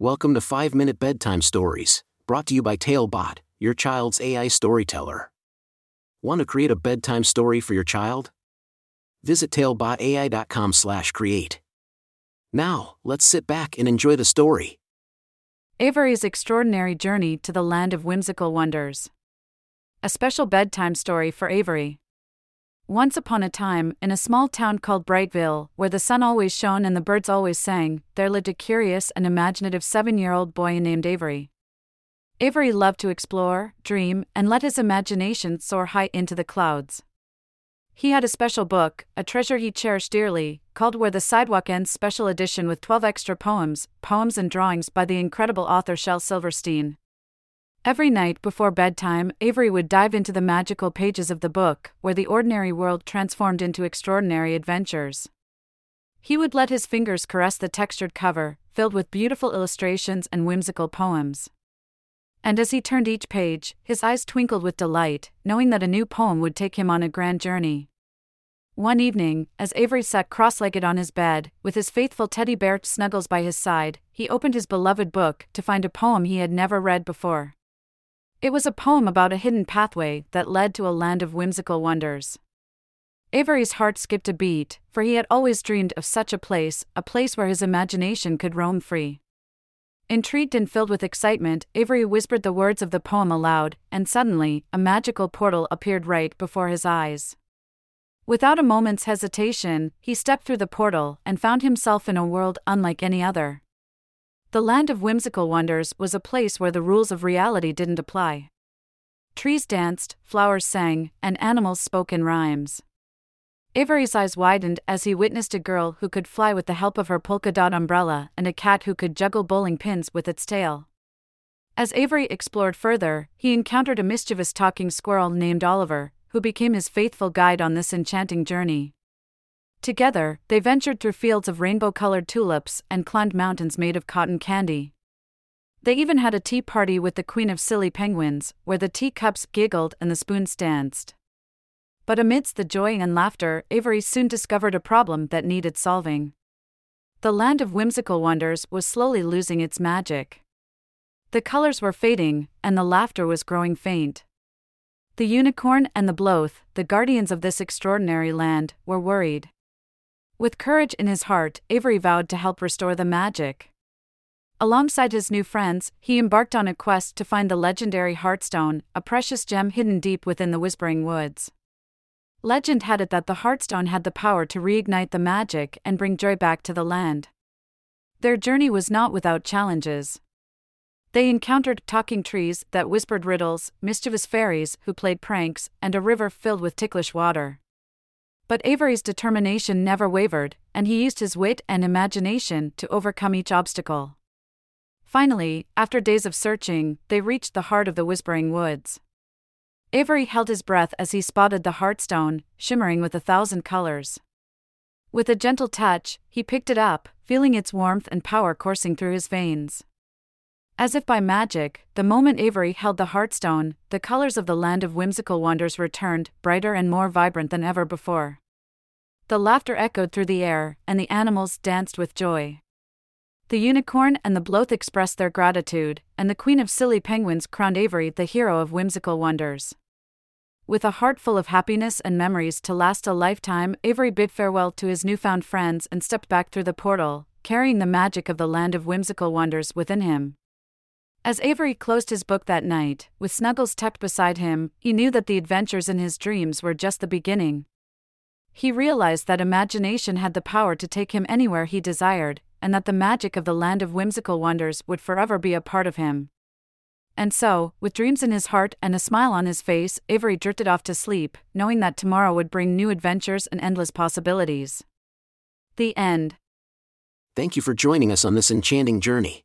Welcome to 5 Minute Bedtime Stories, brought to you by Talebot, your child's AI storyteller. Want to create a bedtime story for your child? Visit talebotai.com/create. Now, let's sit back and enjoy the story. Avery's Extraordinary Journey to the Land of Whimsical Wonders. A special bedtime story for Avery. Once upon a time, in a small town called Brightville, where the sun always shone and the birds always sang, there lived a curious and imaginative seven year old boy named Avery. Avery loved to explore, dream, and let his imagination soar high into the clouds. He had a special book, a treasure he cherished dearly, called Where the Sidewalk Ends Special Edition with 12 extra poems, poems and drawings by the incredible author Shel Silverstein. Every night before bedtime, Avery would dive into the magical pages of the book, where the ordinary world transformed into extraordinary adventures. He would let his fingers caress the textured cover, filled with beautiful illustrations and whimsical poems. And as he turned each page, his eyes twinkled with delight, knowing that a new poem would take him on a grand journey. One evening, as Avery sat cross legged on his bed, with his faithful teddy bear Snuggles by his side, he opened his beloved book to find a poem he had never read before. It was a poem about a hidden pathway that led to a land of whimsical wonders. Avery's heart skipped a beat, for he had always dreamed of such a place, a place where his imagination could roam free. Intrigued and filled with excitement, Avery whispered the words of the poem aloud, and suddenly, a magical portal appeared right before his eyes. Without a moment's hesitation, he stepped through the portal and found himself in a world unlike any other. The land of whimsical wonders was a place where the rules of reality didn't apply. Trees danced, flowers sang, and animals spoke in rhymes. Avery's eyes widened as he witnessed a girl who could fly with the help of her polka dot umbrella and a cat who could juggle bowling pins with its tail. As Avery explored further, he encountered a mischievous talking squirrel named Oliver, who became his faithful guide on this enchanting journey. Together, they ventured through fields of rainbow colored tulips and climbed mountains made of cotton candy. They even had a tea party with the Queen of Silly Penguins, where the teacups giggled and the spoons danced. But amidst the joy and laughter, Avery soon discovered a problem that needed solving. The land of whimsical wonders was slowly losing its magic. The colors were fading, and the laughter was growing faint. The unicorn and the bloath, the guardians of this extraordinary land, were worried. With courage in his heart, Avery vowed to help restore the magic. Alongside his new friends, he embarked on a quest to find the legendary Heartstone, a precious gem hidden deep within the Whispering Woods. Legend had it that the Heartstone had the power to reignite the magic and bring joy back to the land. Their journey was not without challenges. They encountered talking trees that whispered riddles, mischievous fairies who played pranks, and a river filled with ticklish water. But Avery's determination never wavered, and he used his wit and imagination to overcome each obstacle. Finally, after days of searching, they reached the heart of the Whispering Woods. Avery held his breath as he spotted the Heartstone, shimmering with a thousand colors. With a gentle touch, he picked it up, feeling its warmth and power coursing through his veins. As if by magic, the moment Avery held the Heartstone, the colors of the land of whimsical wonders returned, brighter and more vibrant than ever before. The laughter echoed through the air, and the animals danced with joy. The unicorn and the bloath expressed their gratitude, and the queen of silly penguins crowned Avery the hero of whimsical wonders. With a heart full of happiness and memories to last a lifetime, Avery bid farewell to his newfound friends and stepped back through the portal, carrying the magic of the land of whimsical wonders within him. As Avery closed his book that night, with Snuggles tucked beside him, he knew that the adventures in his dreams were just the beginning. He realized that imagination had the power to take him anywhere he desired, and that the magic of the land of whimsical wonders would forever be a part of him. And so, with dreams in his heart and a smile on his face, Avery drifted off to sleep, knowing that tomorrow would bring new adventures and endless possibilities. The end. Thank you for joining us on this enchanting journey.